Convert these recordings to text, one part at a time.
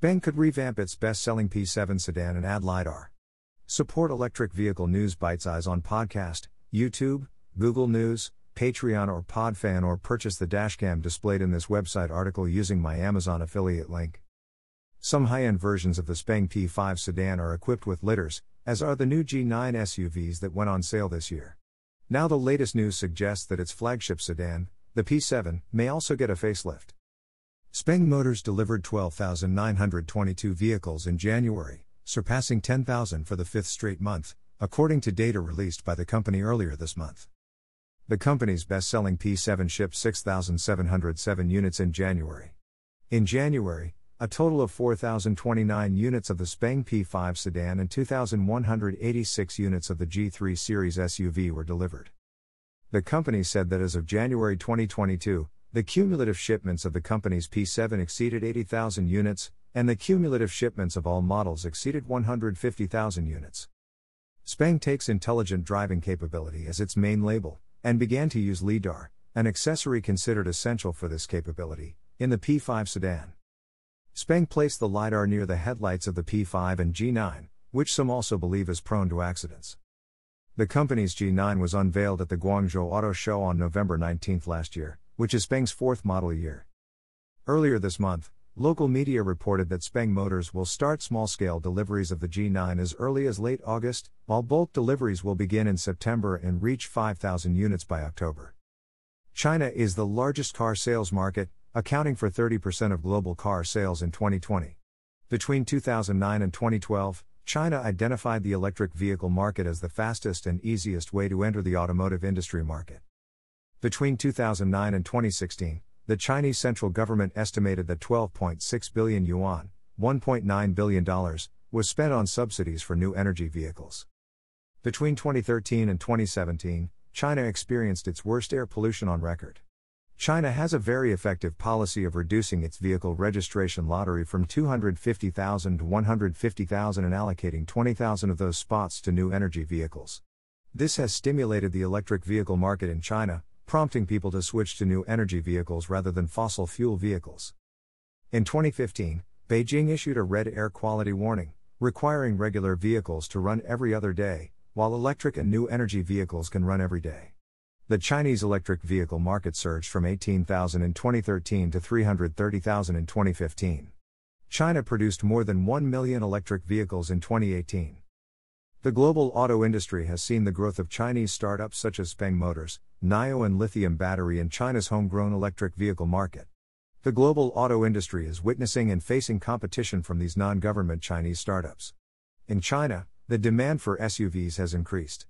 Xpeng could revamp its best selling P7 sedan and add LiDAR. Support electric vehicle news bite size on podcast, YouTube, Google News, Patreon, or Podfan, or purchase the dashcam displayed in this website article using my Amazon affiliate link. Some high end versions of the Xpeng P5 sedan are equipped with LiDARs, as are the new G9 SUVs that went on sale this year. Now, the latest news suggests that its flagship sedan, the P7, may also get a facelift. Xpeng Motors delivered 12,922 vehicles in January, surpassing 10,000 for the fifth straight month, according to data released by the company earlier this month. The company's best selling P7 shipped 6,707 units in January. In January, a total of 4,029 units of the Xpeng P5 sedan and 2,186 units of the G3 series SUV were delivered. The company said that as of January 2022, the cumulative shipments of the company's P7 exceeded 80,000 units, and the cumulative shipments of all models exceeded 150,000 units. Xpeng takes intelligent driving capability as its main label, and began to use LiDAR, an accessory considered essential for this capability, in the P5 sedan. Xpeng placed the LiDAR near the headlights of the P5 and G9, which some also believe is prone to accidents. The company's G9 was unveiled at the Guangzhou Auto Show on November 19 last year, which is Xpeng's fourth model year. Earlier this month, local media reported that Xpeng Motors will start small scale deliveries of the G9 as early as late August, while bulk deliveries will begin in September and reach 5,000 units by October. China is the largest car sales market, accounting for 30% of global car sales in 2020. Between 2009 and 2012, China identified the electric vehicle market as the fastest and easiest way to enter the automotive industry market. Between 2009 and 2016, the Chinese central government estimated that 12.6 billion yuan, $1.9 billion, was spent on subsidies for new energy vehicles. Between 2013 and 2017, China experienced its worst air pollution on record. China has a very effective policy of reducing its vehicle registration lottery from 250,000 to 150,000 and allocating 20,000 of those spots to new energy vehicles. This has stimulated the electric vehicle market in China, prompting people to switch to new energy vehicles rather than fossil fuel vehicles. In 2015, Beijing issued a red air quality warning, requiring regular vehicles to run every other day, while electric and new energy vehicles can run every day. The Chinese electric vehicle market surged from 18,000 in 2013 to 330,000 in 2015. China produced more than 1 million electric vehicles in 2018. The global auto industry has seen the growth of Chinese startups such as Xpeng Motors, NIO, and Lithium Battery in China's homegrown electric vehicle market. The global auto industry is witnessing and facing competition from these non government Chinese startups. In China, the demand for SUVs has increased.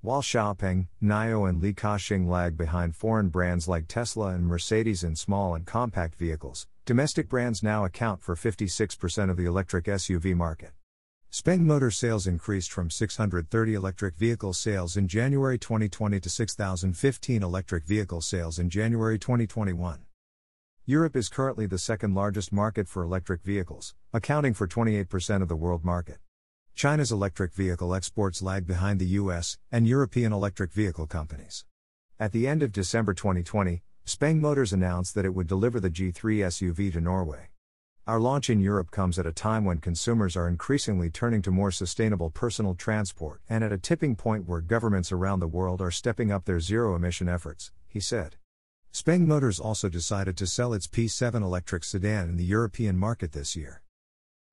While Xiaopeng, NIO, and Li Ka-shing lag behind foreign brands like Tesla and Mercedes in small and compact vehicles, domestic brands now account for 56% of the electric SUV market. Xpeng Motor sales increased from 630 electric vehicle sales in January 2020 to 6,015 electric vehicle sales in January 2021. Europe is currently the second largest market for electric vehicles, accounting for 28% of the world market. China's electric vehicle exports lag behind the US and European electric vehicle companies. At the end of December 2020, Xpeng Motors announced that it would deliver the G3 SUV to Norway. Our launch in Europe comes at a time when consumers are increasingly turning to more sustainable personal transport and at a tipping point where governments around the world are stepping up their zero emission efforts, he said. Xpeng Motors also decided to sell its P7 electric sedan in the European market this year.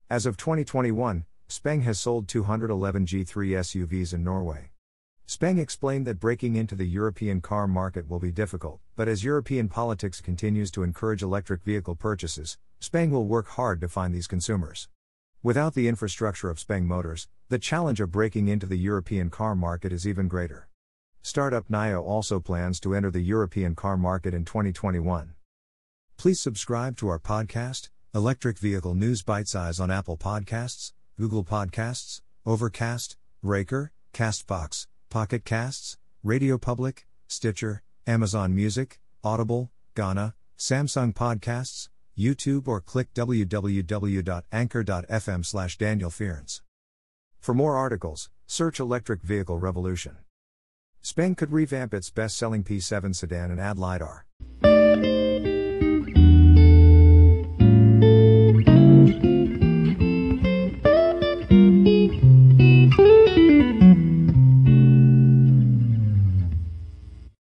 As of 2021, Xpeng has sold 211 G3 SUVs in Norway. Xpeng explained that breaking into the European car market will be difficult, but as European politics continues to encourage electric vehicle purchases, Xpeng will work hard to find these consumers. Without the infrastructure of Xpeng Motors, the challenge of breaking into the European car market is even greater. Startup NIO also plans to enter the European car market in 2021. Please subscribe to our podcast, Electric Vehicle News Bite Size on Apple Podcasts, Google Podcasts, Overcast, Breaker, Castbox, Pocket Casts, Radio Public, Stitcher, Amazon Music, Audible, Gaana, Samsung Podcasts, YouTube or click www.anchor.fm slash Daniel Fearns. For more articles, search Electric Vehicle Revolution. Xpeng could revamp its best selling P7 sedan and add LiDAR.